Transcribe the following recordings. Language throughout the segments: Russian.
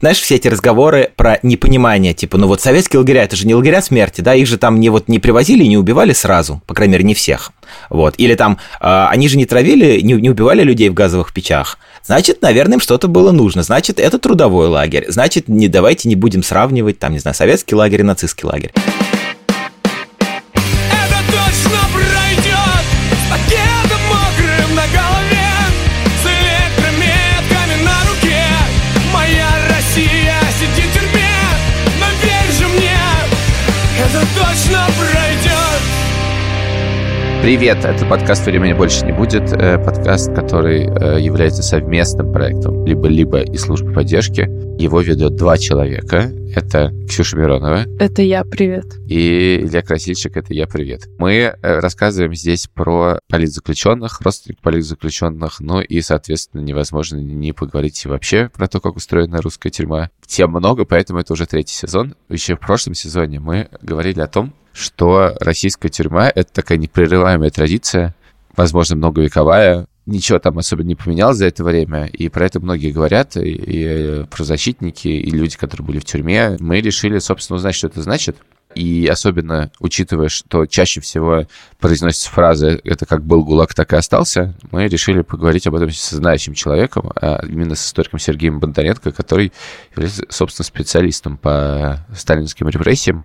знаешь, все эти разговоры про непонимание, типа, ну вот советские лагеря, это же не лагеря смерти, да, их же там не вот не привозили не убивали сразу, по крайней мере, не всех. Вот. Или там, э, они же не травили, не, не убивали людей в газовых печах. Значит, наверное, им что-то было нужно. Значит, это трудовой лагерь. Значит, не давайте не будем сравнивать, там, не знаю, советский лагерь и нацистский лагерь. Привет, это подкаст «Времени больше не будет», э, подкаст, который э, является совместным проектом либо-либо и службы поддержки. Его ведут два человека. Это Ксюша Миронова. Это я, привет. И Илья Красильчик, это я, привет. Мы э, рассказываем здесь про политзаключенных, родственников политзаключенных, ну и, соответственно, невозможно не поговорить вообще про то, как устроена русская тюрьма. Тем много, поэтому это уже третий сезон. Еще в прошлом сезоне мы говорили о том, что российская тюрьма — это такая непрерываемая традиция, возможно, многовековая. Ничего там особо не поменялось за это время, и про это многие говорят, и, и правозащитники, и люди, которые были в тюрьме. Мы решили, собственно, узнать, что это значит. И особенно учитывая, что чаще всего произносится фраза «это как был ГУЛАГ, так и остался», мы решили поговорить об этом с знающим человеком, а именно с историком Сергеем Бондаренко, который является, собственно, специалистом по сталинским репрессиям.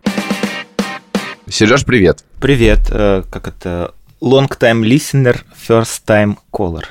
Сереж, привет. Привет. Э, как это? Long time listener, first time caller.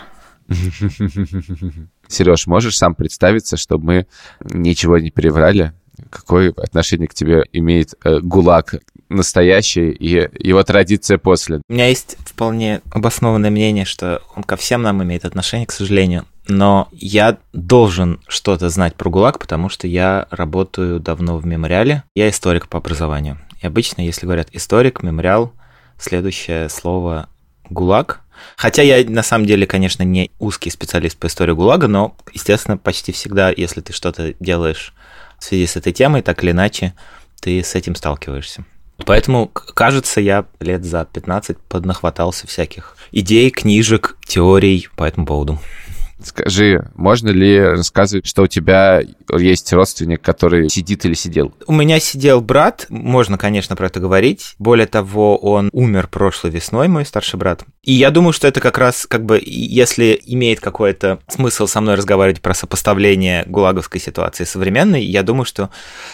Сереж, можешь сам представиться, чтобы мы ничего не переврали? Какое отношение к тебе имеет э, ГУЛАГ настоящий и его традиция после? У меня есть вполне обоснованное мнение, что он ко всем нам имеет отношение, к сожалению. Но я должен что-то знать про ГУЛАГ, потому что я работаю давно в мемориале. Я историк по образованию. И обычно, если говорят историк, мемориал, следующее слово ГУЛАГ. Хотя я на самом деле, конечно, не узкий специалист по истории ГУЛАГа, но, естественно, почти всегда, если ты что-то делаешь в связи с этой темой, так или иначе, ты с этим сталкиваешься. Поэтому, кажется, я лет за 15 поднахватался всяких идей, книжек, теорий по этому поводу. Скажи, можно ли рассказывать, что у тебя есть родственник, который сидит или сидел? У меня сидел брат, можно, конечно, про это говорить. Более того, он умер прошлой весной, мой старший брат. И я думаю, что это как раз, как бы, если имеет какой-то смысл со мной разговаривать про сопоставление гулаговской ситуации современной, я думаю, что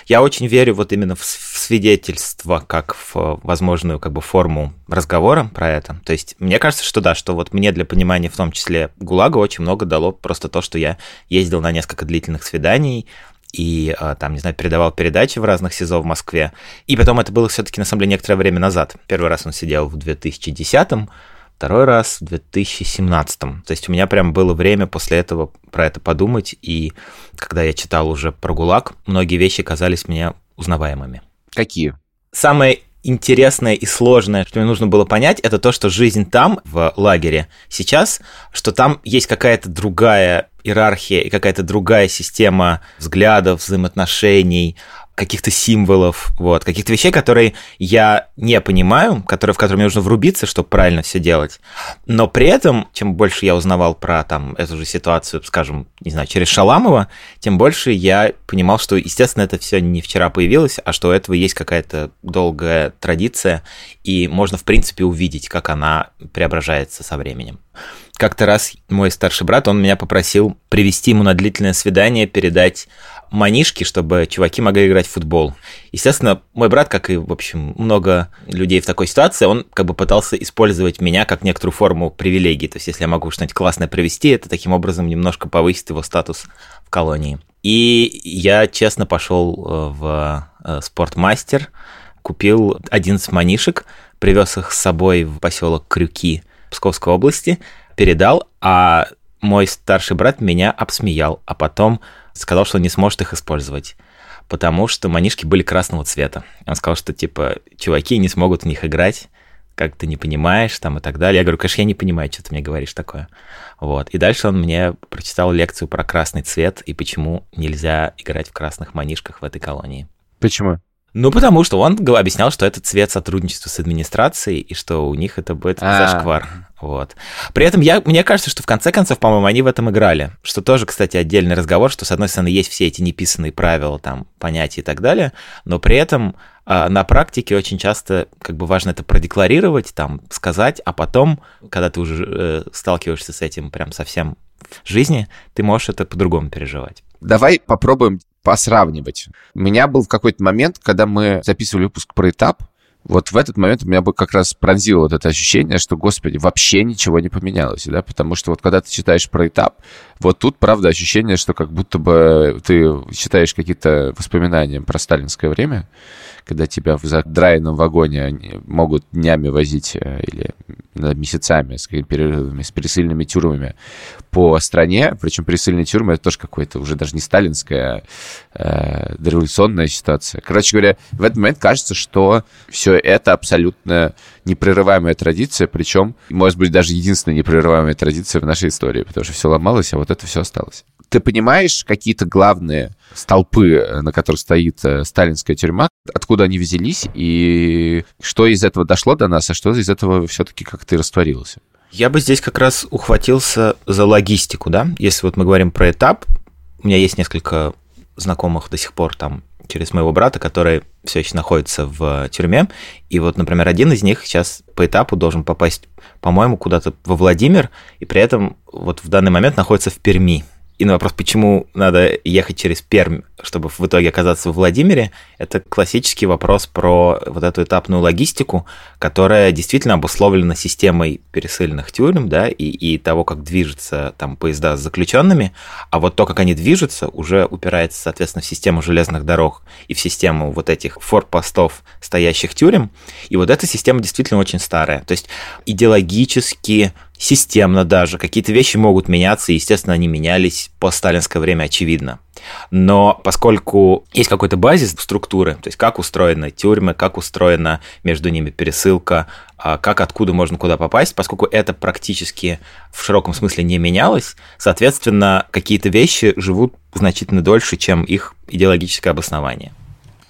я очень верю вот именно в свидетельство как в возможную как бы форму разговора про это. То есть мне кажется, что да, что вот мне для понимания в том числе ГУЛАГа очень много дало просто то, что я ездил на несколько длительных свиданий, и а, там, не знаю, передавал передачи в разных СИЗО в Москве. И потом это было все-таки, на самом деле, некоторое время назад. Первый раз он сидел в 2010-м, второй раз в 2017-м. То есть у меня прям было время после этого про это подумать, и когда я читал уже про ГУЛАГ, многие вещи казались мне узнаваемыми. Какие? Самое интересное и сложное, что мне нужно было понять, это то, что жизнь там, в лагере, сейчас, что там есть какая-то другая иерархия и какая-то другая система взглядов, взаимоотношений, каких-то символов, вот, каких-то вещей, которые я не понимаю, которые, в которые мне нужно врубиться, чтобы правильно все делать. Но при этом, чем больше я узнавал про там эту же ситуацию, скажем, не знаю, через Шаламова, тем больше я понимал, что, естественно, это все не вчера появилось, а что у этого есть какая-то долгая традиция, и можно, в принципе, увидеть, как она преображается со временем. Как-то раз мой старший брат, он меня попросил привести ему на длительное свидание, передать манишки, чтобы чуваки могли играть в футбол. Естественно, мой брат, как и, в общем, много людей в такой ситуации, он как бы пытался использовать меня как некоторую форму привилегии. То есть, если я могу что-нибудь классное провести, это таким образом немножко повысит его статус в колонии. И я честно пошел э, в э, спортмастер, купил 11 манишек, привез их с собой в поселок Крюки Псковской области, передал, а мой старший брат меня обсмеял, а потом сказал, что не сможет их использовать, потому что манишки были красного цвета. Он сказал, что, типа, чуваки не смогут в них играть, как ты не понимаешь, там, и так далее. Я говорю, конечно, я не понимаю, что ты мне говоришь такое. Вот. И дальше он мне прочитал лекцию про красный цвет и почему нельзя играть в красных манишках в этой колонии. Почему? Ну, потому что он объяснял, что это цвет сотрудничества с администрацией, и что у них это будет а. зашквар. Вот. При этом я, мне кажется, что в конце концов, по-моему, они в этом играли. Что тоже, кстати, отдельный разговор, что, с одной стороны, есть все эти неписанные правила, там, понятия и так далее, но при этом а, на практике очень часто как бы важно это продекларировать, там, сказать, а потом, когда ты уже э, сталкиваешься с этим прям совсем в жизни, ты можешь это по-другому переживать. Давай попробуем посравнивать. У меня был в какой-то момент, когда мы записывали выпуск про этап, вот в этот момент у меня бы как раз пронзило вот это ощущение, что, господи, вообще ничего не поменялось, да, потому что вот когда ты читаешь про этап, вот тут, правда, ощущение, что как будто бы ты читаешь какие-то воспоминания про сталинское время, когда тебя в задраенном вагоне могут днями возить э, или месяцами с перерывами, с пересыльными тюрьмами по стране, причем пересыльные тюрьмы это тоже какое-то уже даже не сталинская, э, дореволюционная ситуация. Короче говоря, в этот момент кажется, что все это абсолютно непрерываемая традиция, причем, может быть, даже единственная непрерываемая традиция в нашей истории, потому что все ломалось, а вот это все осталось. Ты понимаешь какие-то главные столпы, э, на которых стоит э, сталинская тюрьма, откуда они взялись и что из этого дошло до нас, а что из этого все-таки как-то растворилось? Я бы здесь как раз ухватился за логистику, да. Если вот мы говорим про этап, у меня есть несколько знакомых до сих пор там через моего брата, который все еще находится в тюрьме. И вот, например, один из них сейчас по этапу должен попасть, по-моему, куда-то во Владимир, и при этом вот в данный момент находится в Перми. И на вопрос, почему надо ехать через Пермь, чтобы в итоге оказаться в Владимире, это классический вопрос про вот эту этапную логистику, которая действительно обусловлена системой пересыльных тюрем, да, и, и того, как движутся там поезда с заключенными, а вот то, как они движутся, уже упирается, соответственно, в систему железных дорог и в систему вот этих форпостов стоящих тюрем. И вот эта система действительно очень старая. То есть идеологически системно даже. Какие-то вещи могут меняться, и, естественно, они менялись по сталинское время, очевидно. Но поскольку есть какой-то базис структуры, то есть как устроены тюрьмы, как устроена между ними пересылка, а как откуда можно куда попасть, поскольку это практически в широком смысле не менялось, соответственно, какие-то вещи живут значительно дольше, чем их идеологическое обоснование.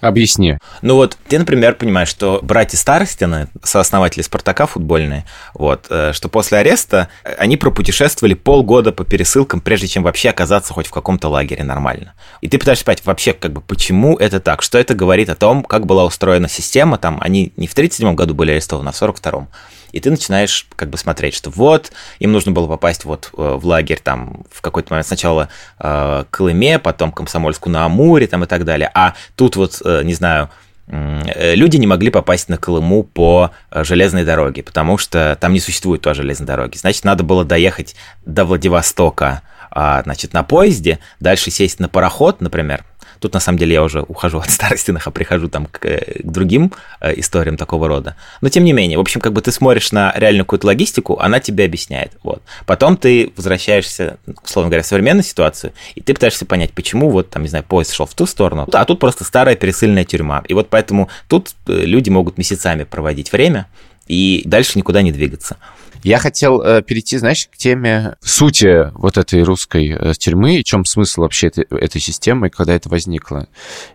Объясни. Ну вот, ты, например, понимаешь, что братья Старостины, сооснователи «Спартака» футбольные, вот, э, что после ареста они пропутешествовали полгода по пересылкам, прежде чем вообще оказаться хоть в каком-то лагере нормально. И ты пытаешься понять вообще, как бы, почему это так, что это говорит о том, как была устроена система, там, они не в 37 году были арестованы, а в 42-м и ты начинаешь как бы смотреть, что вот, им нужно было попасть вот э, в лагерь там в какой-то момент сначала э, Колыме, потом Комсомольску на Амуре там и так далее, а тут вот, э, не знаю, люди не могли попасть на Колыму по железной дороге, потому что там не существует той железной дороги. Значит, надо было доехать до Владивостока, а, значит, на поезде, дальше сесть на пароход, например, Тут, на самом деле, я уже ухожу от старостиных, а прихожу там к, к другим э, историям такого рода. Но, тем не менее, в общем, как бы ты смотришь на реальную какую-то логистику, она тебе объясняет. Вот. Потом ты возвращаешься, условно говоря, в современную ситуацию, и ты пытаешься понять, почему вот, там, не знаю, поезд шел в ту сторону, а тут просто старая пересыльная тюрьма. И вот поэтому тут э, люди могут месяцами проводить время и дальше никуда не двигаться. Я хотел э, перейти, знаешь, к теме сути вот этой русской э, тюрьмы, и чем смысл вообще этой, этой системы, когда это возникло.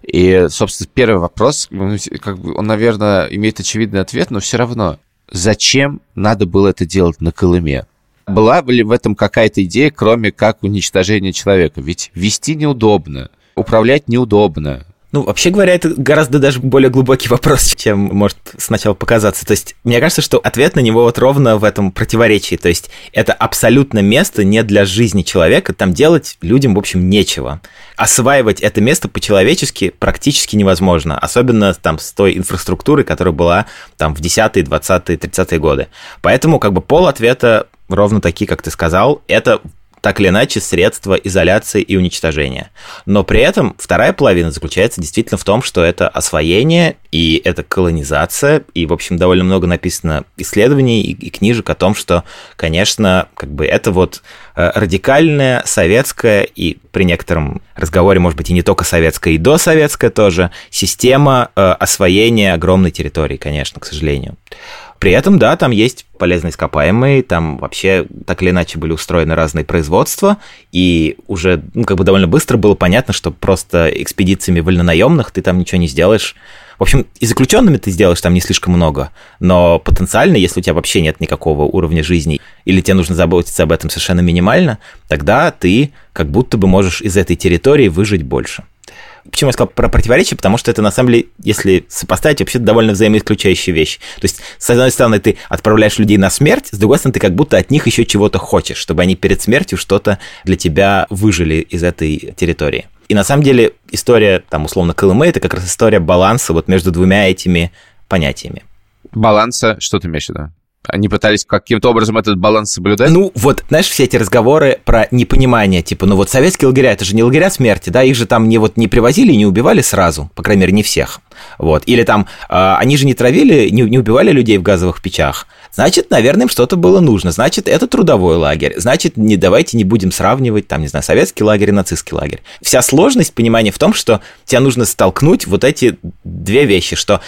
И, собственно, первый вопрос, ну, как бы он, наверное, имеет очевидный ответ, но все равно, зачем надо было это делать на Колыме? Была ли в этом какая-то идея, кроме как уничтожения человека? Ведь вести неудобно, управлять неудобно, ну, вообще говоря, это гораздо даже более глубокий вопрос, чем может сначала показаться. То есть, мне кажется, что ответ на него вот ровно в этом противоречии. То есть, это абсолютно место не для жизни человека, там делать людям, в общем, нечего. Осваивать это место по-человечески практически невозможно, особенно там с той инфраструктурой, которая была там в 10-е, 20-е, 30-е годы. Поэтому как бы пол ответа ровно такие, как ты сказал, это так или иначе средства изоляции и уничтожения. Но при этом вторая половина заключается действительно в том, что это освоение и это колонизация, и, в общем, довольно много написано исследований и, и книжек о том, что, конечно, как бы это вот э, радикальная советская и при некотором разговоре, может быть, и не только советская, и досоветская тоже, система э, освоения огромной территории, конечно, к сожалению. При этом, да, там есть полезные ископаемые, там вообще так или иначе были устроены разные производства, и уже ну, как бы довольно быстро было понятно, что просто экспедициями вольнонаемных ты там ничего не сделаешь. В общем, и заключенными ты сделаешь там не слишком много, но потенциально, если у тебя вообще нет никакого уровня жизни, или тебе нужно заботиться об этом совершенно минимально, тогда ты как будто бы можешь из этой территории выжить больше. Почему я сказал про противоречие? Потому что это, на самом деле, если сопоставить, вообще довольно взаимоисключающая вещь. То есть, с одной стороны, ты отправляешь людей на смерть, с другой стороны, ты как будто от них еще чего-то хочешь, чтобы они перед смертью что-то для тебя выжили из этой территории. И на самом деле история, там, условно, Колымы, это как раз история баланса вот между двумя этими понятиями. Баланса, что ты имеешь в виду? Они пытались каким-то образом этот баланс соблюдать? Ну, вот, знаешь, все эти разговоры про непонимание, типа, ну вот советские лагеря, это же не лагеря смерти, да, их же там не вот не привозили и не убивали сразу, по крайней мере, не всех. Вот. Или там, э, они же не травили, не, не убивали людей в газовых печах. Значит, наверное, им что-то было нужно. Значит, это трудовой лагерь. Значит, не давайте не будем сравнивать, там, не знаю, советский лагерь и нацистский лагерь. Вся сложность понимания в том, что тебе нужно столкнуть вот эти две вещи, что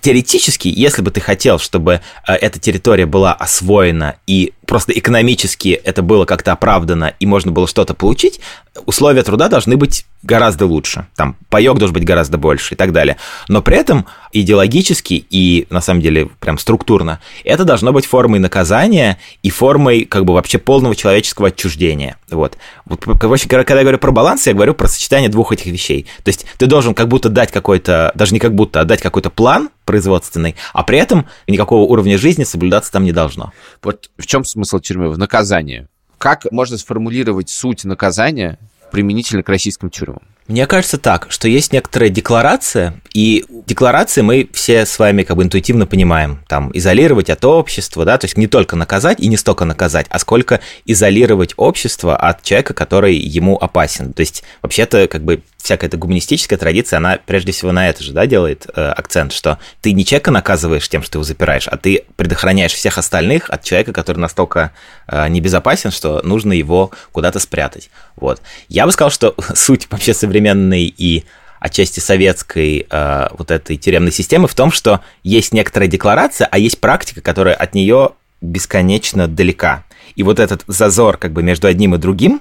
теоретически, если бы ты хотел, чтобы э, эта территория была освоена и просто экономически это было как-то оправдано и можно было что-то получить, условия труда должны быть гораздо лучше. Там паек должен быть гораздо больше и так далее. Но при этом идеологически и, на самом деле, прям структурно, это должно быть формой наказания и формой как бы вообще полного человеческого отчуждения. Вот. вот короче, когда я говорю про баланс, я говорю про сочетание двух этих вещей. То есть ты должен как будто дать какой-то, даже не как будто, а дать какой-то план производственный, а при этом никакого уровня жизни соблюдаться там не должно. Вот в чем смысл тюрьмы? В наказании. Как можно сформулировать суть наказания применительно к российским тюрьмам? Мне кажется так, что есть некоторая декларация, и декларации мы все с вами как бы интуитивно понимаем. Там изолировать от общества, да, то есть не только наказать и не столько наказать, а сколько изолировать общество от человека, который ему опасен. То есть вообще-то как бы всякая эта гуманистическая традиция, она прежде всего на это же, да, делает э, акцент, что ты не человека наказываешь тем, что ты его запираешь, а ты предохраняешь всех остальных от человека, который настолько э, небезопасен, что нужно его куда-то спрятать. Вот. Я бы сказал, что суть вообще современной и отчасти советской э, вот этой тюремной системы в том, что есть некоторая декларация, а есть практика, которая от нее бесконечно далека. И вот этот зазор как бы между одним и другим,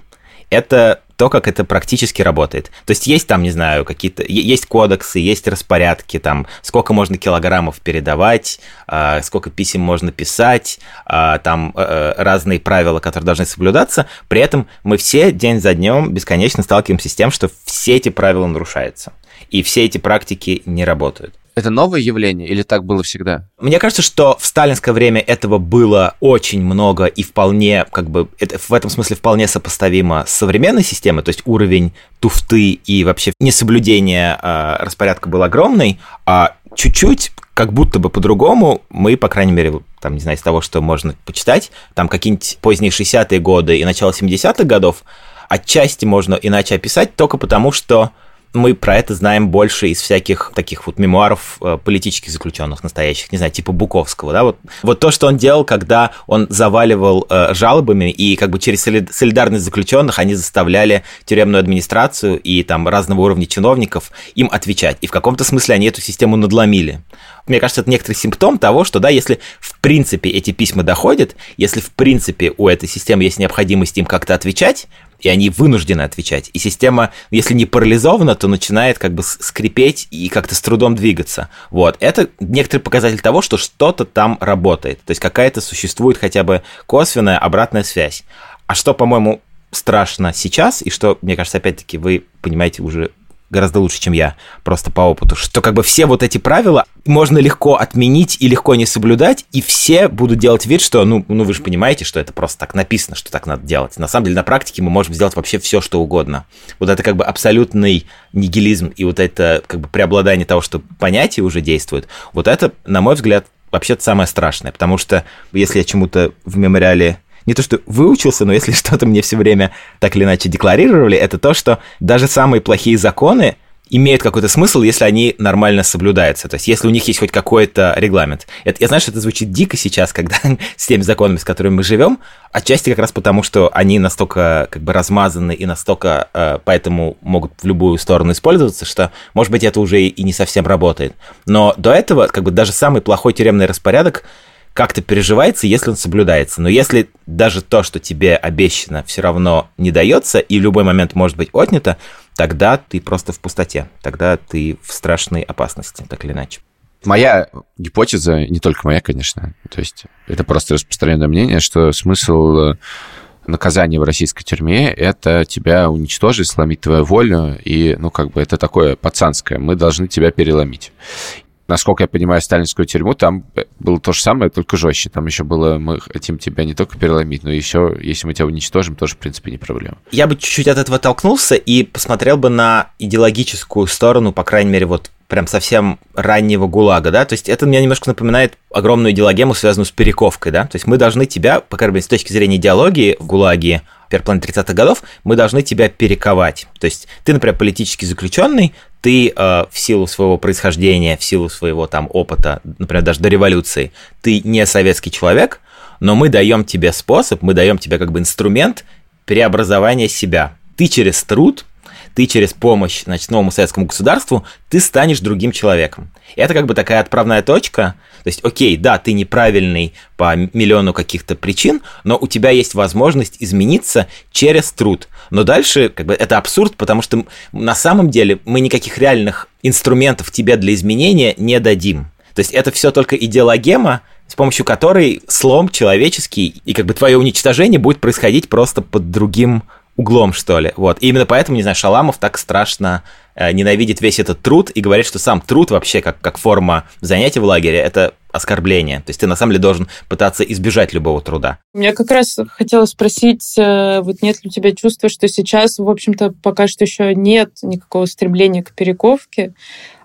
это то, как это практически работает. То есть есть там, не знаю, какие-то... Есть кодексы, есть распорядки, там, сколько можно килограммов передавать, э, сколько писем можно писать, э, там э, разные правила, которые должны соблюдаться. При этом мы все день за днем бесконечно сталкиваемся с тем, что все эти правила нарушаются. И все эти практики не работают. Это новое явление или так было всегда? Мне кажется, что в сталинское время этого было очень много и вполне, как бы, это в этом смысле вполне сопоставимо с современной системой, то есть уровень туфты и вообще несоблюдение э, распорядка был огромный, а чуть-чуть как будто бы по-другому, мы, по крайней мере, там, не знаю, из того, что можно почитать, там какие-нибудь поздние 60-е годы и начало 70-х годов, отчасти можно иначе описать только потому, что мы про это знаем больше из всяких таких вот мемуаров э, политических заключенных настоящих, не знаю, типа Буковского, да, вот, вот то, что он делал, когда он заваливал э, жалобами, и как бы через солидарность заключенных они заставляли тюремную администрацию и там разного уровня чиновников им отвечать. И в каком-то смысле они эту систему надломили. Мне кажется, это некоторый симптом того, что, да, если в принципе эти письма доходят, если в принципе у этой системы есть необходимость им как-то отвечать, и они вынуждены отвечать. И система, если не парализована, то начинает как бы скрипеть и как-то с трудом двигаться. Вот. Это некоторый показатель того, что что-то там работает. То есть какая-то существует хотя бы косвенная обратная связь. А что, по-моему, страшно сейчас, и что, мне кажется, опять-таки, вы понимаете уже гораздо лучше, чем я, просто по опыту, что как бы все вот эти правила можно легко отменить и легко не соблюдать, и все будут делать вид, что, ну, ну вы же понимаете, что это просто так написано, что так надо делать. На самом деле, на практике мы можем сделать вообще все, что угодно. Вот это как бы абсолютный нигилизм и вот это как бы преобладание того, что понятия уже действуют, вот это, на мой взгляд, вообще-то самое страшное, потому что если я чему-то в мемориале не то что выучился, но если что-то мне все время так или иначе декларировали, это то, что даже самые плохие законы имеют какой-то смысл, если они нормально соблюдаются. То есть, если у них есть хоть какой-то регламент. Это, я знаю, что это звучит дико сейчас, когда с теми законами, с которыми мы живем, отчасти как раз потому, что они настолько как бы размазаны и настолько э, поэтому могут в любую сторону использоваться, что, может быть, это уже и не совсем работает. Но до этого, как бы даже самый плохой тюремный распорядок как-то переживается, если он соблюдается. Но если даже то, что тебе обещано, все равно не дается, и в любой момент может быть отнято, тогда ты просто в пустоте, тогда ты в страшной опасности, так или иначе. Моя гипотеза, не только моя, конечно, то есть это просто распространенное мнение, что смысл э, наказание в российской тюрьме — это тебя уничтожить, сломить твою волю, и, ну, как бы это такое пацанское, мы должны тебя переломить. Насколько я понимаю, сталинскую тюрьму, там было то же самое, только жестче. Там еще было, мы хотим тебя не только переломить, но еще, если мы тебя уничтожим, тоже, в принципе, не проблема. Я бы чуть-чуть от этого толкнулся и посмотрел бы на идеологическую сторону, по крайней мере, вот прям совсем раннего ГУЛАГа, да, то есть это мне немножко напоминает огромную идеологему, связанную с перековкой, да, то есть мы должны тебя, по крайней мере, с точки зрения идеологии в ГУЛАГе половины 30-х годов, мы должны тебя перековать. То есть ты, например, политический заключенный, ты э, в силу своего происхождения, в силу своего там опыта, например, даже до революции, ты не советский человек, но мы даем тебе способ, мы даем тебе как бы инструмент преобразования себя. Ты через труд ты через помощь, значит, новому советскому государству, ты станешь другим человеком. И это как бы такая отправная точка. То есть, окей, да, ты неправильный по миллиону каких-то причин, но у тебя есть возможность измениться через труд. Но дальше как бы это абсурд, потому что на самом деле мы никаких реальных инструментов тебе для изменения не дадим. То есть это все только идеологема, с помощью которой слом человеческий и как бы твое уничтожение будет происходить просто под другим углом, что ли. Вот. И именно поэтому, не знаю, Шаламов так страшно э, ненавидит весь этот труд и говорит, что сам труд вообще как, как форма занятия в лагере – это оскорбление. То есть ты на самом деле должен пытаться избежать любого труда. Я как раз хотела спросить, э, вот нет ли у тебя чувства, что сейчас, в общем-то, пока что еще нет никакого стремления к перековке,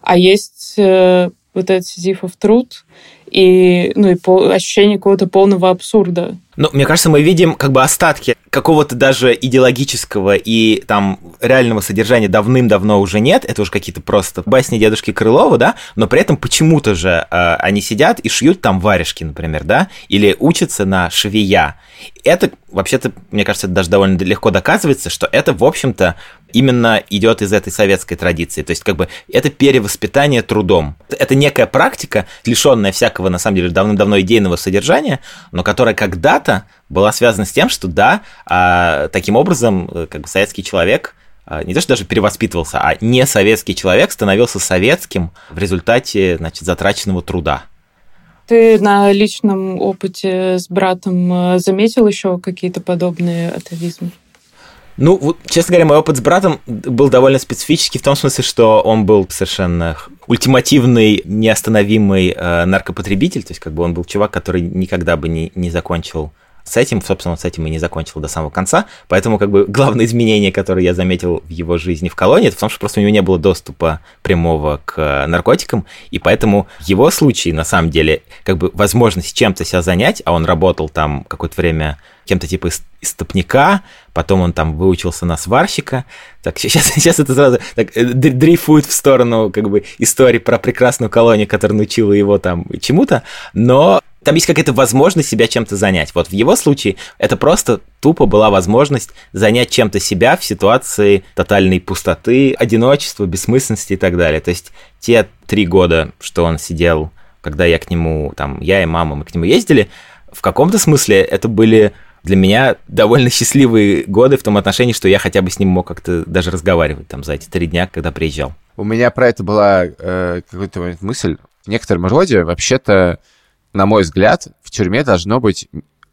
а есть э, вот этот сизифов труд и, ну, и по, ощущение какого-то полного абсурда. Ну, мне кажется, мы видим как бы остатки какого-то даже идеологического и там реального содержания давным-давно уже нет. Это уже какие-то просто басни дедушки Крылова, да, но при этом почему-то же э, они сидят и шьют там варежки, например, да, или учатся на швея. Это, вообще-то, мне кажется, это даже довольно легко доказывается, что это, в общем-то, именно идет из этой советской традиции. То есть, как бы, это перевоспитание трудом. Это некая практика, лишенная всякого, на самом деле, давным-давно идейного содержания, но которая когда-то была связана с тем, что, да, а, таким образом, э, как бы, советский человек а, не то, что даже перевоспитывался, а не советский человек становился советским в результате, значит, затраченного труда. Ты на личном опыте с братом э, заметил еще какие-то подобные атовизмы? Ну, вот, честно говоря, мой опыт с братом был довольно специфический в том смысле, что он был совершенно ультимативный, неостановимый э, наркопотребитель, то есть как бы он был чувак, который никогда бы не, не закончил с этим, собственно, с этим и не закончил до самого конца. Поэтому, как бы, главное изменение, которое я заметил в его жизни в колонии, это в том, что просто у него не было доступа прямого к наркотикам, и поэтому его случае, на самом деле, как бы возможность чем-то себя занять, а он работал там какое-то время кем-то типа истопника, потом он там выучился на сварщика. Так, сейчас, сейчас это сразу так, э, дрейфует в сторону как бы истории про прекрасную колонию, которая научила его там чему-то, но там есть какая-то возможность себя чем-то занять. Вот в его случае это просто тупо была возможность занять чем-то себя в ситуации тотальной пустоты, одиночества, бессмысленности и так далее. То есть те три года, что он сидел, когда я к нему, там, я и мама, мы к нему ездили, в каком-то смысле это были для меня довольно счастливые годы в том отношении, что я хотя бы с ним мог как-то даже разговаривать там за эти три дня, когда приезжал. У меня про это была э, какой-то мысль. В некотором роде, вообще-то, на мой взгляд, в тюрьме должно быть,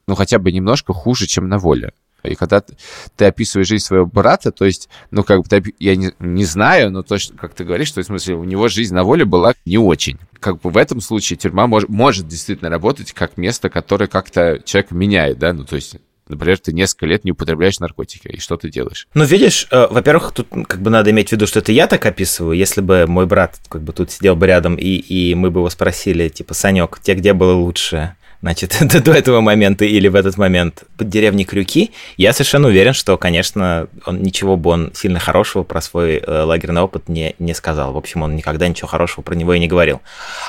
ну, хотя бы немножко хуже, чем на воле. И когда ты описываешь жизнь своего брата, то есть, ну, как бы, я не, не знаю, но точно, как ты говоришь, что, в смысле, у него жизнь на воле была не очень. Как бы в этом случае тюрьма мож, может действительно работать как место, которое как-то человека меняет, да, ну, то есть Например, ты несколько лет не употребляешь наркотики, и что ты делаешь? Ну, видишь, э, во-первых, тут как бы надо иметь в виду, что это я так описываю. Если бы мой брат как бы тут сидел бы рядом, и, и мы бы его спросили, типа, Санек, тебе где было лучше? Значит, до этого момента или в этот момент под деревней Крюки, я совершенно уверен, что, конечно, он ничего бы он сильно хорошего про свой э, лагерный опыт не, не сказал. В общем, он никогда ничего хорошего про него и не говорил.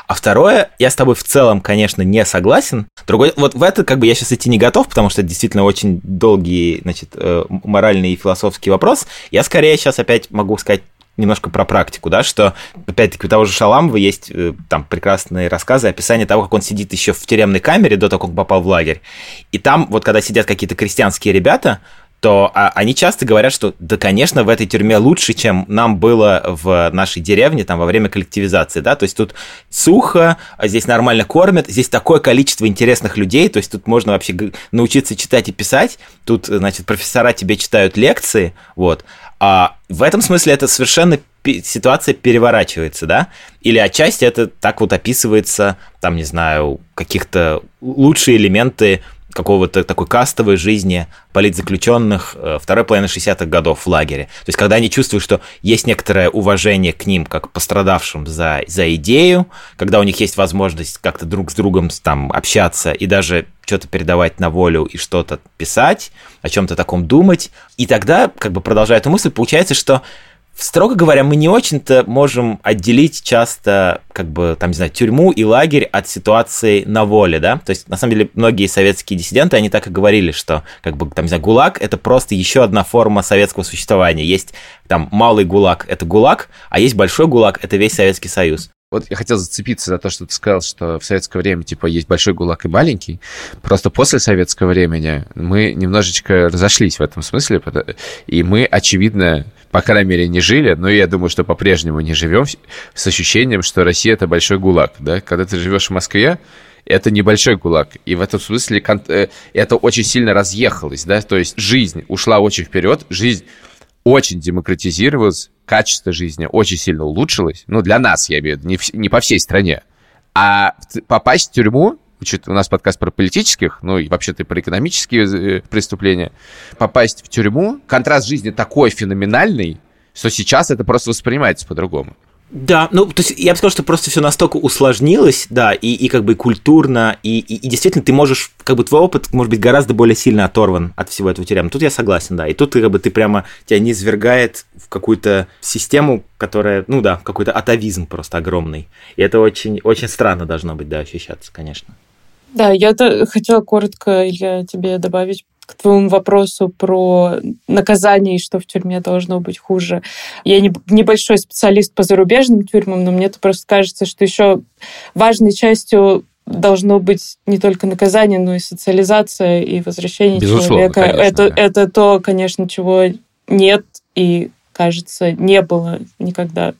А второе, я с тобой в целом, конечно, не согласен. Другой, вот в это как бы я сейчас идти не готов, потому что это действительно очень долгий, значит, э, моральный и философский вопрос. Я скорее сейчас опять могу сказать немножко про практику, да, что, опять-таки, у того же Шаламова есть э, там прекрасные рассказы, описание того, как он сидит еще в тюремной камере до того, как попал в лагерь. И там, вот когда сидят какие-то крестьянские ребята, то а, они часто говорят, что да, конечно, в этой тюрьме лучше, чем нам было в нашей деревне там во время коллективизации, да, то есть тут сухо, а здесь нормально кормят, здесь такое количество интересных людей, то есть тут можно вообще научиться читать и писать, тут, значит, профессора тебе читают лекции, вот, а в этом смысле это совершенно ситуация переворачивается, да? Или отчасти это так вот описывается, там, не знаю, каких-то лучшие элементы какого-то такой кастовой жизни политзаключенных э, второй половины 60-х годов в лагере. То есть, когда они чувствуют, что есть некоторое уважение к ним, как пострадавшим за, за идею, когда у них есть возможность как-то друг с другом там общаться и даже что-то передавать на волю и что-то писать, о чем-то таком думать. И тогда, как бы продолжая эту мысль, получается, что Строго говоря, мы не очень-то можем отделить часто, как бы, там, не знаю, тюрьму и лагерь от ситуации на воле, да? То есть, на самом деле, многие советские диссиденты, они так и говорили, что, как бы, там, не знаю, ГУЛАГ — это просто еще одна форма советского существования. Есть, там, малый ГУЛАГ — это ГУЛАГ, а есть большой ГУЛАГ — это весь Советский Союз. Вот я хотел зацепиться за то, что ты сказал, что в советское время, типа, есть большой ГУЛАГ и маленький. Просто после советского времени мы немножечко разошлись в этом смысле, и мы, очевидно, по крайней мере, не жили, но я думаю, что по-прежнему не живем с ощущением, что Россия — это большой ГУЛАГ, да? Когда ты живешь в Москве, это небольшой ГУЛАГ. И в этом смысле э, это очень сильно разъехалось, да? То есть жизнь ушла очень вперед, жизнь очень демократизировалась, качество жизни очень сильно улучшилось. Ну, для нас, я имею в виду, не, в, не по всей стране. А попасть в тюрьму, у нас подкаст про политических, ну и вообще-то про экономические э, преступления, попасть в тюрьму, контраст жизни такой феноменальный, что сейчас это просто воспринимается по-другому. Да, ну, то есть я бы сказал, что просто все настолько усложнилось, да, и, и как бы культурно, и, и, и действительно ты можешь, как бы твой опыт может быть гораздо более сильно оторван от всего этого тюрема. Тут я согласен, да, и тут как бы ты прямо, тебя не свергает в какую-то систему, которая, ну да, какой-то атовизм просто огромный. И это очень, очень странно должно быть, да, ощущаться, конечно. Да, я хотела коротко, Илья, тебе добавить к твоему вопросу про наказание и что в тюрьме должно быть хуже. Я не, небольшой специалист по зарубежным тюрьмам, но мне это просто кажется, что еще важной частью должно быть не только наказание, но и социализация и возвращение Безусловно, человека. Конечно, это, да. это то, конечно, чего нет и, кажется, не было никогда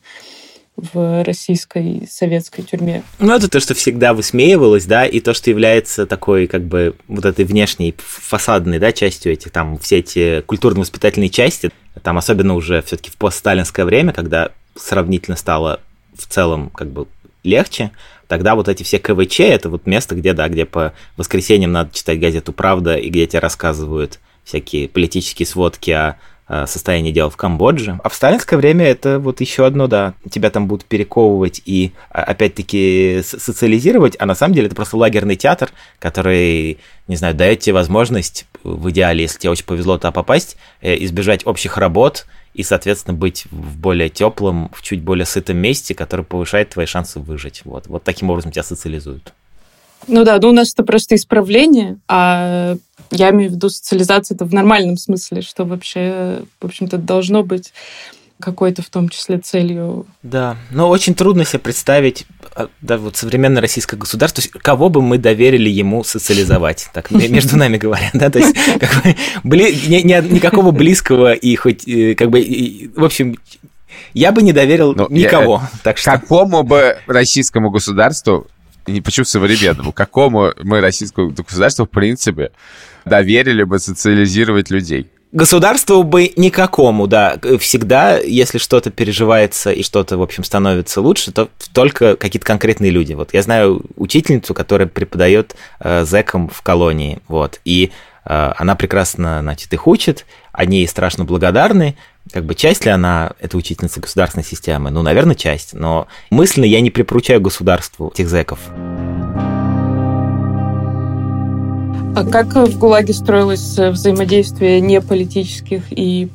в российской советской тюрьме. Ну, это то, что всегда высмеивалось, да, и то, что является такой, как бы, вот этой внешней, фасадной, да, частью этих, там, все эти культурно-воспитательные части, там, особенно уже все-таки в постсталинское время, когда сравнительно стало в целом, как бы, легче, тогда вот эти все КВЧ, это вот место, где, да, где по воскресеньям надо читать газету «Правда», и где тебе рассказывают всякие политические сводки о состояние дел в Камбодже. А в сталинское время это вот еще одно, да, тебя там будут перековывать и а, опять-таки социализировать, а на самом деле это просто лагерный театр, который, не знаю, дает тебе возможность в идеале, если тебе очень повезло туда попасть, э, избежать общих работ и, соответственно, быть в более теплом, в чуть более сытом месте, которое повышает твои шансы выжить. Вот, вот таким образом тебя социализуют. Ну да, ну у нас это просто исправление, а я имею в виду социализацию это в нормальном смысле, что вообще, в общем-то, должно быть какой-то в том числе целью. Да, но очень трудно себе представить а, да, вот современное российское государство, то есть кого бы мы доверили ему социализовать, так между нами говоря, да, то есть как бы, бли, ни, ни, никакого близкого и хоть э, как бы, и, в общем, я бы не доверил ну, никого. Я, так что... Какому бы российскому государству не почему современному, какому мы российскому государству, в принципе, доверили бы социализировать людей? Государству бы никакому, да. Всегда, если что-то переживается и что-то, в общем, становится лучше, то только какие-то конкретные люди. Вот я знаю учительницу, которая преподает э, зэкам в колонии, вот, и э, она прекрасно, значит, их учит, они ей страшно благодарны, как бы часть ли она, эта учительница государственной системы? Ну, наверное, часть, но мысленно я не припоручаю государству этих зэков. А как в ГУЛАГе строилось взаимодействие неполитических и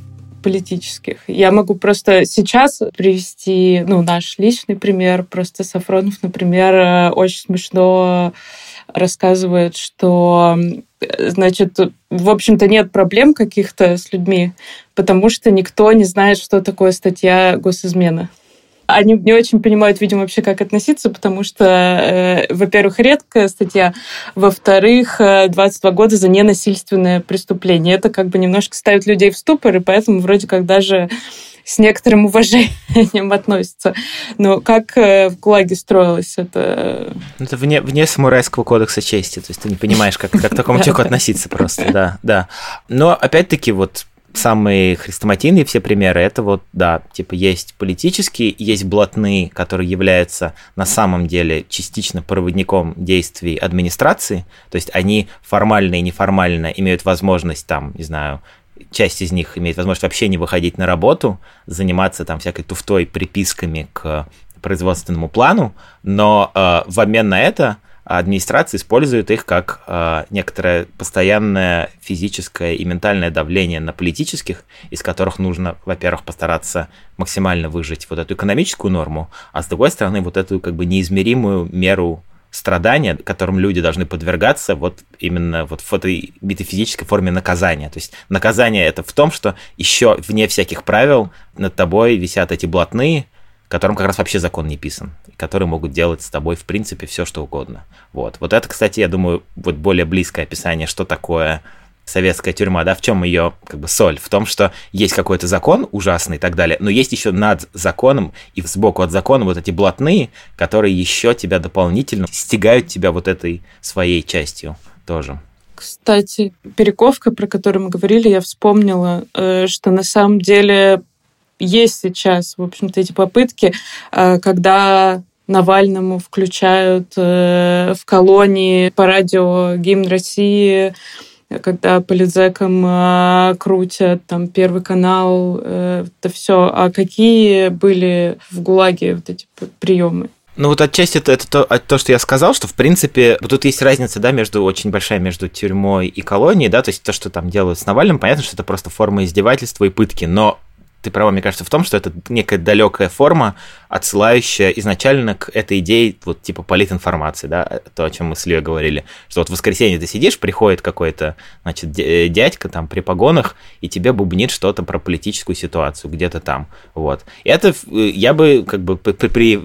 политических. Я могу просто сейчас привести, ну, наш личный пример. Просто Сафронов, например, э, очень смешно рассказывает, что, значит, в общем-то, нет проблем каких-то с людьми, потому что никто не знает, что такое статья госизмена они не очень понимают, видимо, вообще, как относиться, потому что, э, во-первых, редкая статья, во-вторых, 22 э, года за ненасильственное преступление. Это как бы немножко ставит людей в ступор, и поэтому вроде как даже с некоторым уважением относятся. Но как э, в ГУЛАГе строилось это? Это вне, вне самурайского кодекса чести, то есть ты не понимаешь, как, как к такому человеку относиться просто, да, да. Но опять-таки вот самые хрестоматийные все примеры, это вот, да, типа есть политические, есть блатные, которые являются на самом деле частично проводником действий администрации, то есть они формально и неформально имеют возможность там, не знаю, часть из них имеет возможность вообще не выходить на работу, заниматься там всякой туфтой, приписками к производственному плану, но э, в обмен на это администрация использует их как э, некоторое постоянное физическое и ментальное давление на политических, из которых нужно, во-первых, постараться максимально выжить вот эту экономическую норму, а с другой стороны вот эту как бы неизмеримую меру страдания, которым люди должны подвергаться вот именно вот в этой метафизической форме наказания. То есть наказание это в том, что еще вне всяких правил над тобой висят эти блатные, которым как раз вообще закон не писан, которые могут делать с тобой, в принципе, все, что угодно. Вот. Вот это, кстати, я думаю, вот более близкое описание, что такое советская тюрьма, да, в чем ее как бы соль? В том, что есть какой-то закон ужасный и так далее, но есть еще над законом и сбоку от закона вот эти блатные, которые еще тебя дополнительно стягают тебя вот этой своей частью тоже. Кстати, перековка, про которую мы говорили, я вспомнила, э, что на самом деле есть сейчас, в общем-то, эти попытки, э, когда Навальному включают э, в колонии по радио гимн России, когда политзеком э, крутят там Первый канал, это все. А какие были в ГУЛАГе вот эти приемы? Ну вот отчасти это, это то, то, что я сказал, что в принципе вот тут есть разница, да, между очень большая между тюрьмой и колонией, да, то есть то, что там делают с Навальным, понятно, что это просто форма издевательства и пытки, но ты права, мне кажется, в том, что это некая далекая форма, отсылающая изначально к этой идее вот типа политинформации, да, то, о чем мы с Ильей говорили, что вот в воскресенье ты сидишь, приходит какой-то, значит, э, дядька там при погонах, и тебе бубнит что-то про политическую ситуацию где-то там, вот. И это э, я бы как бы при,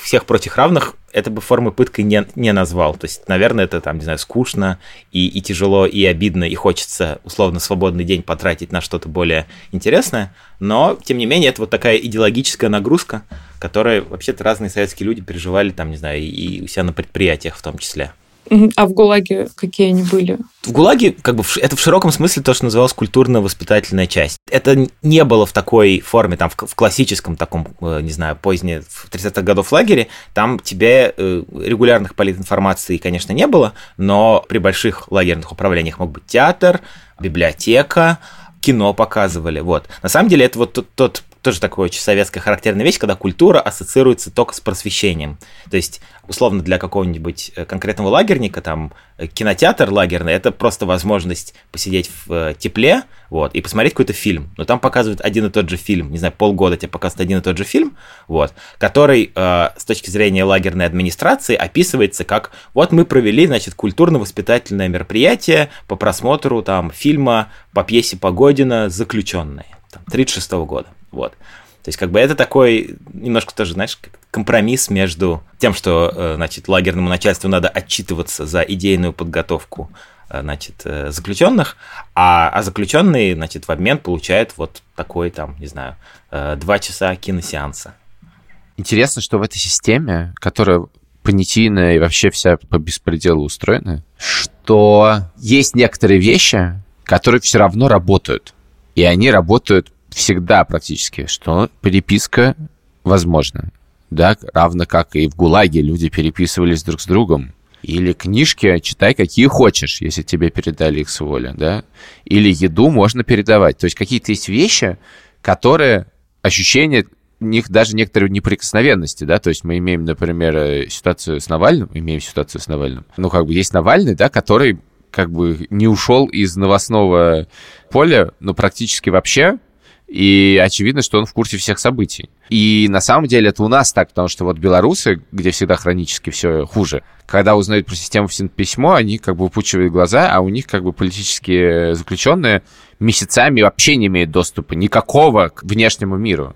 всех прочих равных это бы формы пыткой не, не назвал. То есть, наверное, это там, не знаю, скучно и, и тяжело, и обидно, и хочется условно свободный день потратить на что-то более интересное. Но, тем не менее, это вот такая идеологическая нагрузка, которая вообще-то разные советские люди переживали там, не знаю, и у себя на предприятиях в том числе. А в ГУЛАГе какие они были? В ГУЛАГе, как бы, это в широком смысле то, что называлось культурно-воспитательная часть. Это не было в такой форме, там, в, классическом таком, э, не знаю, позднее, в 30-х годов лагере, там тебе э, регулярных политинформации, конечно, не было, но при больших лагерных управлениях мог быть театр, библиотека, кино показывали, вот. На самом деле это вот тот, тот тоже такая очень советская характерная вещь, когда культура ассоциируется только с просвещением. То есть, условно, для какого-нибудь э, конкретного лагерника, там, э, кинотеатр лагерный, это просто возможность посидеть в э, тепле, вот, и посмотреть какой-то фильм. Но там показывают один и тот же фильм, не знаю, полгода тебе показывают один и тот же фильм, вот, который э, с точки зрения лагерной администрации описывается как, вот мы провели, значит, культурно-воспитательное мероприятие по просмотру, там, фильма по пьесе Погодина «Заключенные», там, 36 -го года. Вот. То есть, как бы это такой немножко тоже, знаешь, компромисс между тем, что, э, значит, лагерному начальству надо отчитываться за идейную подготовку, э, значит, э, заключенных, а, а заключенные, значит, в обмен получают вот такой, там, не знаю, два часа киносеанса. Интересно, что в этой системе, которая понятийная и вообще вся по беспределу устроена, что есть некоторые вещи, которые все равно работают. И они работают всегда практически, что переписка возможна. Да, равно как и в ГУЛАГе люди переписывались друг с другом. Или книжки читай, какие хочешь, если тебе передали их с воли, да. Или еду можно передавать. То есть какие-то есть вещи, которые ощущение них даже некоторые неприкосновенности, да, то есть мы имеем, например, ситуацию с Навальным, имеем ситуацию с Навальным, ну, как бы есть Навальный, да, который как бы не ушел из новостного поля, ну, практически вообще, и очевидно, что он в курсе всех событий. И на самом деле это у нас так, потому что вот белорусы, где всегда хронически все хуже, когда узнают про систему письмо, они как бы выпучивают глаза, а у них как бы политические заключенные месяцами вообще не имеют доступа никакого к внешнему миру.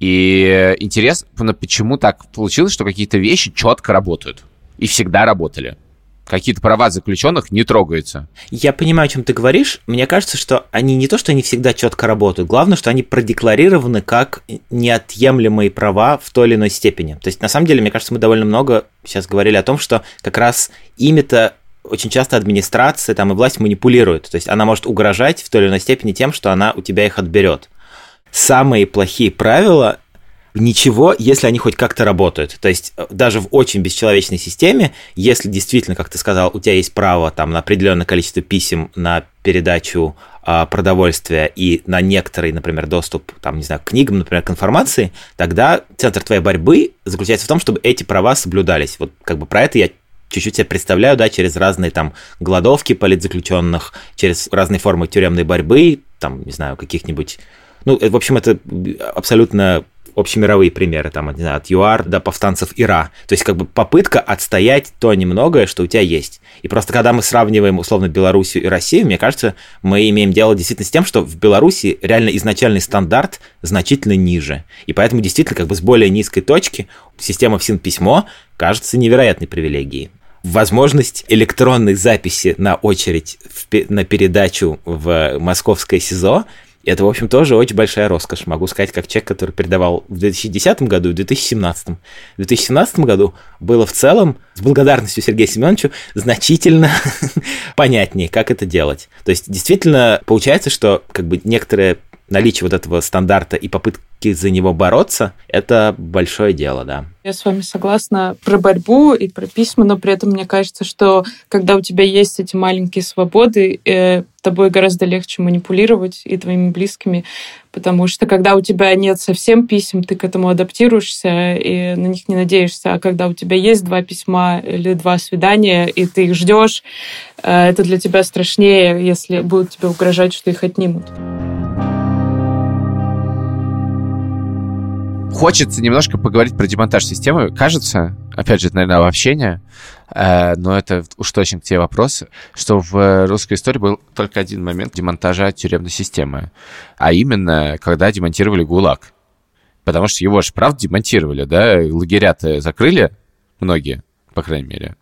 И интересно, почему так получилось, что какие-то вещи четко работают и всегда работали какие-то права заключенных не трогаются. Я понимаю, о чем ты говоришь. Мне кажется, что они не то, что они всегда четко работают, главное, что они продекларированы как неотъемлемые права в той или иной степени. То есть, на самом деле, мне кажется, мы довольно много сейчас говорили о том, что как раз ими-то очень часто администрация там и власть манипулирует. То есть она может угрожать в той или иной степени тем, что она у тебя их отберет. Самые плохие правила ничего, если они хоть как-то работают. То есть э, даже в очень бесчеловечной системе, если действительно, как ты сказал, у тебя есть право там, на определенное количество писем на передачу а, продовольствия и на некоторый, например, доступ, там, не знаю, к книгам, например, к информации, тогда центр твоей борьбы заключается в том, чтобы эти права соблюдались. Вот как бы про это я чуть-чуть себе представляю, да, через разные там голодовки политзаключенных, через разные формы тюремной борьбы, там, не знаю, каких-нибудь ну, э, в общем, это абсолютно общемировые примеры, там, не знаю, от ЮАР до повстанцев Ира. То есть, как бы попытка отстоять то немногое, что у тебя есть. И просто когда мы сравниваем, условно, Белоруссию и Россию, мне кажется, мы имеем дело действительно с тем, что в Беларуси реально изначальный стандарт значительно ниже. И поэтому действительно, как бы с более низкой точки система ФСИН-письмо кажется невероятной привилегией возможность электронной записи на очередь в, на передачу в московское СИЗО это, в общем, тоже очень большая роскошь, могу сказать, как человек, который передавал в 2010 году и в 2017. В 2017 году было в целом, с благодарностью Сергею Семеновичу, значительно понятнее, как это делать. То есть, действительно, получается, что как бы некоторые наличие вот этого стандарта и попытки за него бороться, это большое дело, да. Я с вами согласна про борьбу и про письма, но при этом мне кажется, что когда у тебя есть эти маленькие свободы, э, тобой гораздо легче манипулировать и твоими близкими, потому что когда у тебя нет совсем писем, ты к этому адаптируешься и на них не надеешься, а когда у тебя есть два письма или два свидания, и ты их ждешь, э, это для тебя страшнее, если будут тебе угрожать, что их отнимут. Хочется немножко поговорить про демонтаж системы. Кажется, опять же, это, наверное, обобщение, э, но это уж точно к тебе вопрос, что в русской истории был только один момент демонтажа тюремной системы, а именно, когда демонтировали ГУЛАГ. Потому что его же, правда, демонтировали, да? Лагеря-то закрыли многие, по крайней мере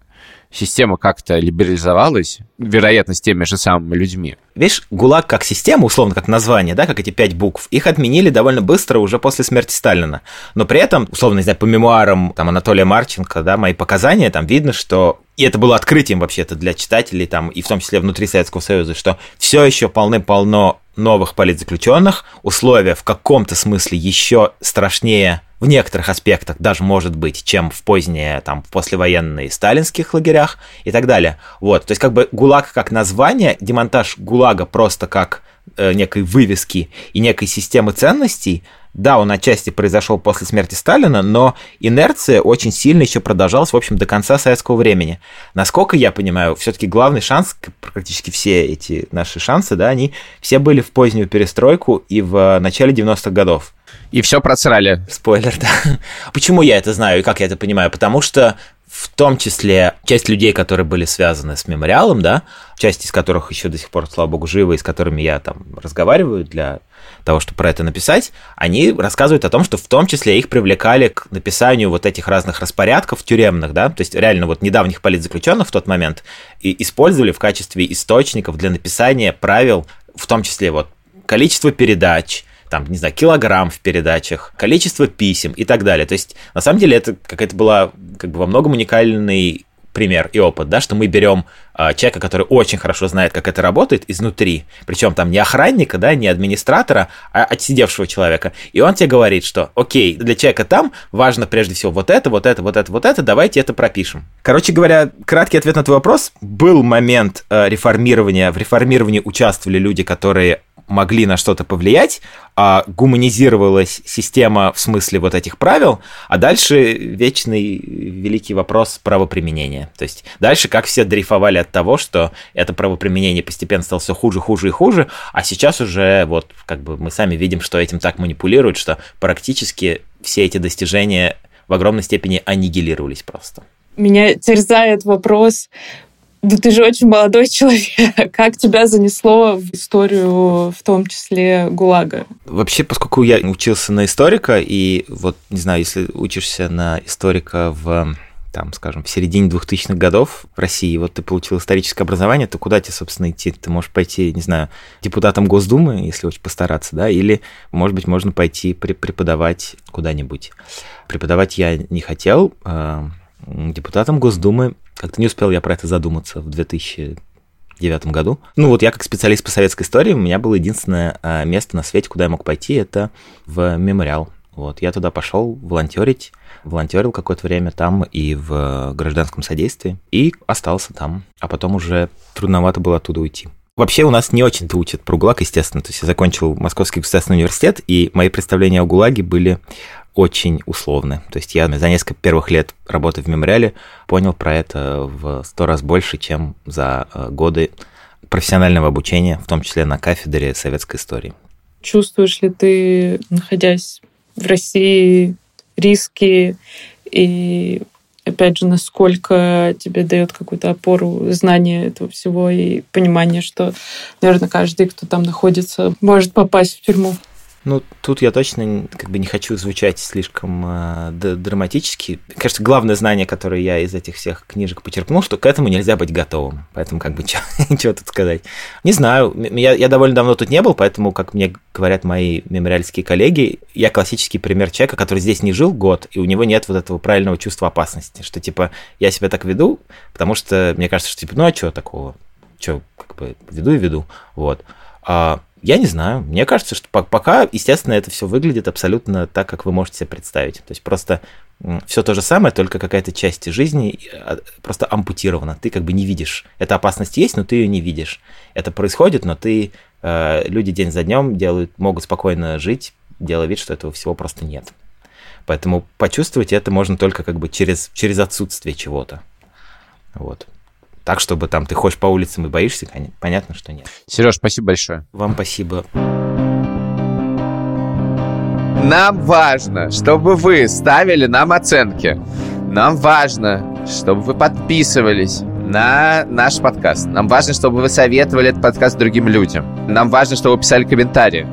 система как-то либерализовалась, вероятно, с теми же самыми людьми. Видишь, ГУЛАГ как система, условно, как название, да, как эти пять букв, их отменили довольно быстро уже после смерти Сталина. Но при этом, условно, не знаю, по мемуарам там, Анатолия Марченко, да, мои показания, там видно, что и это было открытием вообще-то для читателей, там, и в том числе внутри Советского Союза, что все еще полны-полно новых политзаключенных, условия в каком-то смысле еще страшнее в некоторых аспектах даже может быть, чем в поздние, там, послевоенные сталинских лагерях и так далее. Вот, то есть как бы ГУЛАГ как название, демонтаж ГУЛАГа просто как э, некой вывески и некой системы ценностей, да, он отчасти произошел после смерти Сталина, но инерция очень сильно еще продолжалась, в общем, до конца советского времени. Насколько я понимаю, все-таки главный шанс, практически все эти наши шансы, да, они все были в позднюю перестройку и в начале 90-х годов. И все просрали. Спойлер, да. Почему я это знаю и как я это понимаю? Потому что в том числе часть людей, которые были связаны с мемориалом, да, часть из которых еще до сих пор, слава богу, живы, и с которыми я там разговариваю для того, чтобы про это написать, они рассказывают о том, что в том числе их привлекали к написанию вот этих разных распорядков тюремных, да, то есть реально вот недавних политзаключенных в тот момент и использовали в качестве источников для написания правил, в том числе вот количество передач, там, не знаю, килограмм в передачах, количество писем и так далее. То есть, на самом деле, это какая-то была как бы во многом уникальный пример и опыт, да, что мы берем э, человека, который очень хорошо знает, как это работает изнутри, причем там не охранника, да, не администратора, а отсидевшего человека, и он тебе говорит, что, окей, для человека там важно прежде всего вот это, вот это, вот это, вот это, давайте это пропишем. Короче говоря, краткий ответ на твой вопрос. Был момент э, реформирования, в реформировании участвовали люди, которые могли на что-то повлиять, а гуманизировалась система в смысле вот этих правил, а дальше вечный великий вопрос правоприменения. То есть дальше как все дрейфовали от того, что это правоприменение постепенно стало все хуже, хуже и хуже, а сейчас уже вот как бы мы сами видим, что этим так манипулируют, что практически все эти достижения в огромной степени аннигилировались просто. Меня терзает вопрос, да ты же очень молодой человек. Как тебя занесло в историю, в том числе ГУЛАГа? Вообще, поскольку я учился на историка, и вот, не знаю, если учишься на историка в там, скажем, в середине 2000-х годов в России, вот ты получил историческое образование, то куда тебе, собственно, идти? Ты можешь пойти, не знаю, депутатом Госдумы, если очень постараться, да, или, может быть, можно пойти преподавать куда-нибудь. Преподавать я не хотел, а, депутатом Госдумы как-то не успел я про это задуматься в 2009 году. Ну вот я как специалист по советской истории, у меня было единственное а, место на свете, куда я мог пойти, это в мемориал. Вот, я туда пошел волонтерить, волонтерил какое-то время там и в гражданском содействии, и остался там. А потом уже трудновато было оттуда уйти. Вообще у нас не очень-то учат про ГУЛАГ, естественно. То есть я закончил Московский государственный университет, и мои представления о ГУЛАГе были очень условны. То есть я за несколько первых лет работы в мемориале понял про это в сто раз больше, чем за э, годы профессионального обучения, в том числе на кафедре советской истории. Чувствуешь ли ты, находясь в России, риски и опять же, насколько тебе дает какую-то опору знание этого всего и понимание, что, наверное, каждый, кто там находится, может попасть в тюрьму. Ну, тут я точно как бы не хочу звучать слишком э, драматически. Кажется, главное знание, которое я из этих всех книжек почерпнул, что к этому нельзя быть готовым. Поэтому как бы что тут сказать. Не знаю, я, я довольно давно тут не был, поэтому, как мне говорят мои мемориальские коллеги, я классический пример человека, который здесь не жил год, и у него нет вот этого правильного чувства опасности, что типа я себя так веду, потому что мне кажется, что типа, ну а что такого? Что, как бы веду и веду. Вот. А я не знаю. Мне кажется, что пока, естественно, это все выглядит абсолютно так, как вы можете себе представить. То есть просто все то же самое, только какая-то часть жизни а, просто ампутирована. Ты как бы не видишь. Эта опасность есть, но ты ее не видишь. Это происходит, но ты э, люди день за днем делают, могут спокойно жить, делая вид, что этого всего просто нет. Поэтому почувствовать это можно только как бы через, через отсутствие чего-то. Вот так, чтобы там ты ходишь по улицам и боишься, понятно, что нет. Сереж, спасибо большое. Вам спасибо. Нам важно, чтобы вы ставили нам оценки. Нам важно, чтобы вы подписывались на наш подкаст. Нам важно, чтобы вы советовали этот подкаст другим людям. Нам важно, чтобы вы писали комментарии.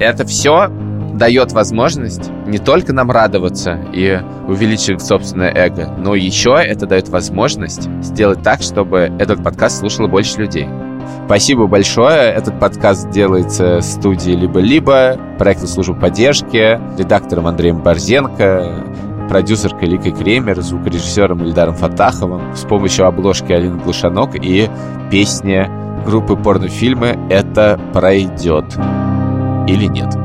Это все дает возможность не только нам радоваться и увеличивать собственное эго, но еще это дает возможность сделать так, чтобы этот подкаст слушало больше людей. Спасибо большое. Этот подкаст делается студией «Либо-либо», проектной службы поддержки, редактором Андреем Борзенко, продюсеркой Ликой Кремер, звукорежиссером Ильдаром Фатаховым, с помощью обложки Алины Глушанок и песни группы порнофильмы «Это пройдет» или нет.